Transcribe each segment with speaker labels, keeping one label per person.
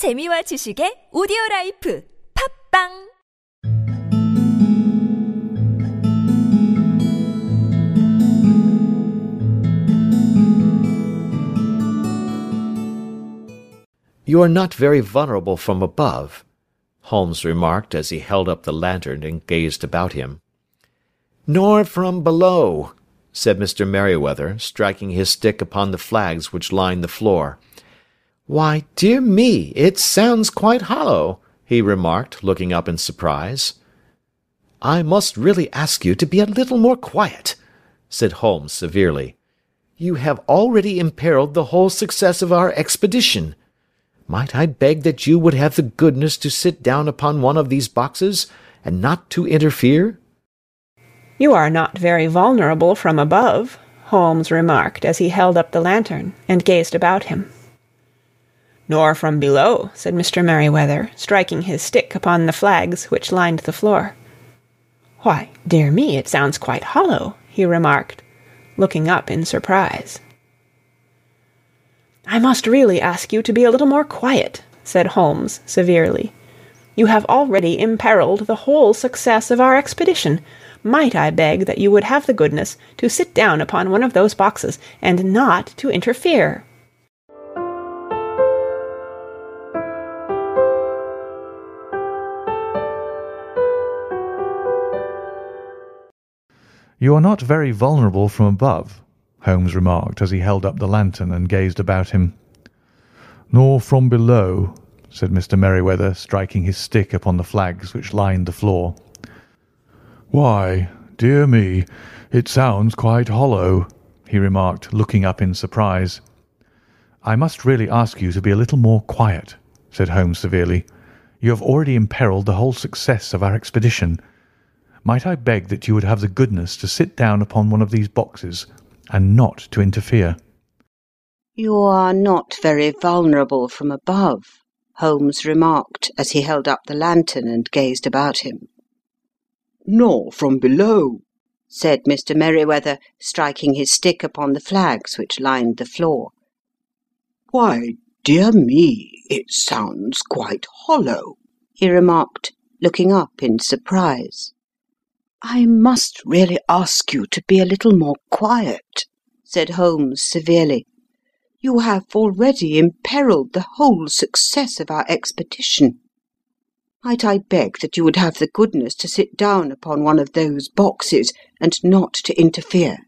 Speaker 1: 재미와 지식의 오디오 라이프 팝빵
Speaker 2: You are not very vulnerable from above, Holmes remarked as he held up the lantern and gazed about him. Nor from below, said Mr. Merryweather, striking his stick upon the flags which lined the floor. Why, dear me, it sounds quite hollow, he remarked, looking up in surprise. I must really ask you to be a little more quiet, said Holmes severely. You have already imperilled the whole success of our expedition. Might I beg that you would have the goodness to sit down upon one of these boxes, and not to interfere?
Speaker 3: You are not very vulnerable from above, Holmes remarked as he held up the lantern and gazed about him. Nor from below, said Mr. Merryweather, striking his stick upon the flags which lined the floor. Why, dear me, it sounds quite hollow, he remarked, looking up in surprise. I must really ask you to be a little more quiet, said Holmes severely. You have already imperilled the whole success of our expedition. Might I beg that you would have the goodness to sit down upon one of those boxes, and not to interfere?
Speaker 4: You are not very vulnerable from above, Holmes remarked as he held up the lantern and gazed about him. Nor from below, said Mr. Merryweather, striking his stick upon the flags which lined the floor. Why, dear me, it sounds quite hollow, he remarked, looking up in surprise. I must really ask you to be a little more quiet, said Holmes severely. You have already imperilled the whole success of our expedition. Might I beg that you would have the goodness to sit down upon one of these boxes, and not to interfere?
Speaker 5: You are not very vulnerable from above, Holmes remarked as he held up the lantern and gazed about him.
Speaker 6: Nor from below,
Speaker 5: said Mr. Merryweather, striking his stick upon the flags which lined the floor.
Speaker 6: Why, dear me, it sounds quite hollow,
Speaker 5: he remarked, looking up in surprise.
Speaker 6: I must really ask you to be a little more quiet,
Speaker 5: said Holmes severely.
Speaker 6: You have already imperilled the whole success of our expedition. Might I beg that you would have the goodness to sit down upon one of those boxes, and not to interfere?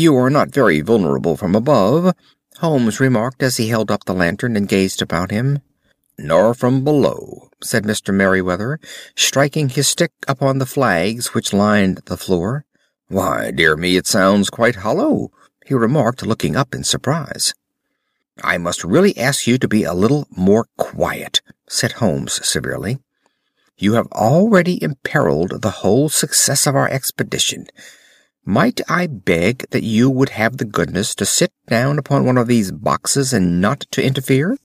Speaker 7: You are not very vulnerable from above, Holmes remarked as he held up the lantern and gazed about him. Nor from below, said Mr. Merryweather, striking his stick upon the flags which lined the floor. Why, dear me, it sounds quite hollow, he remarked, looking up in surprise. I must really ask you to be a little more quiet, said Holmes severely. You have already imperilled the whole success of our expedition. Might I beg that you would have the goodness to sit down upon one of these boxes and not to interfere?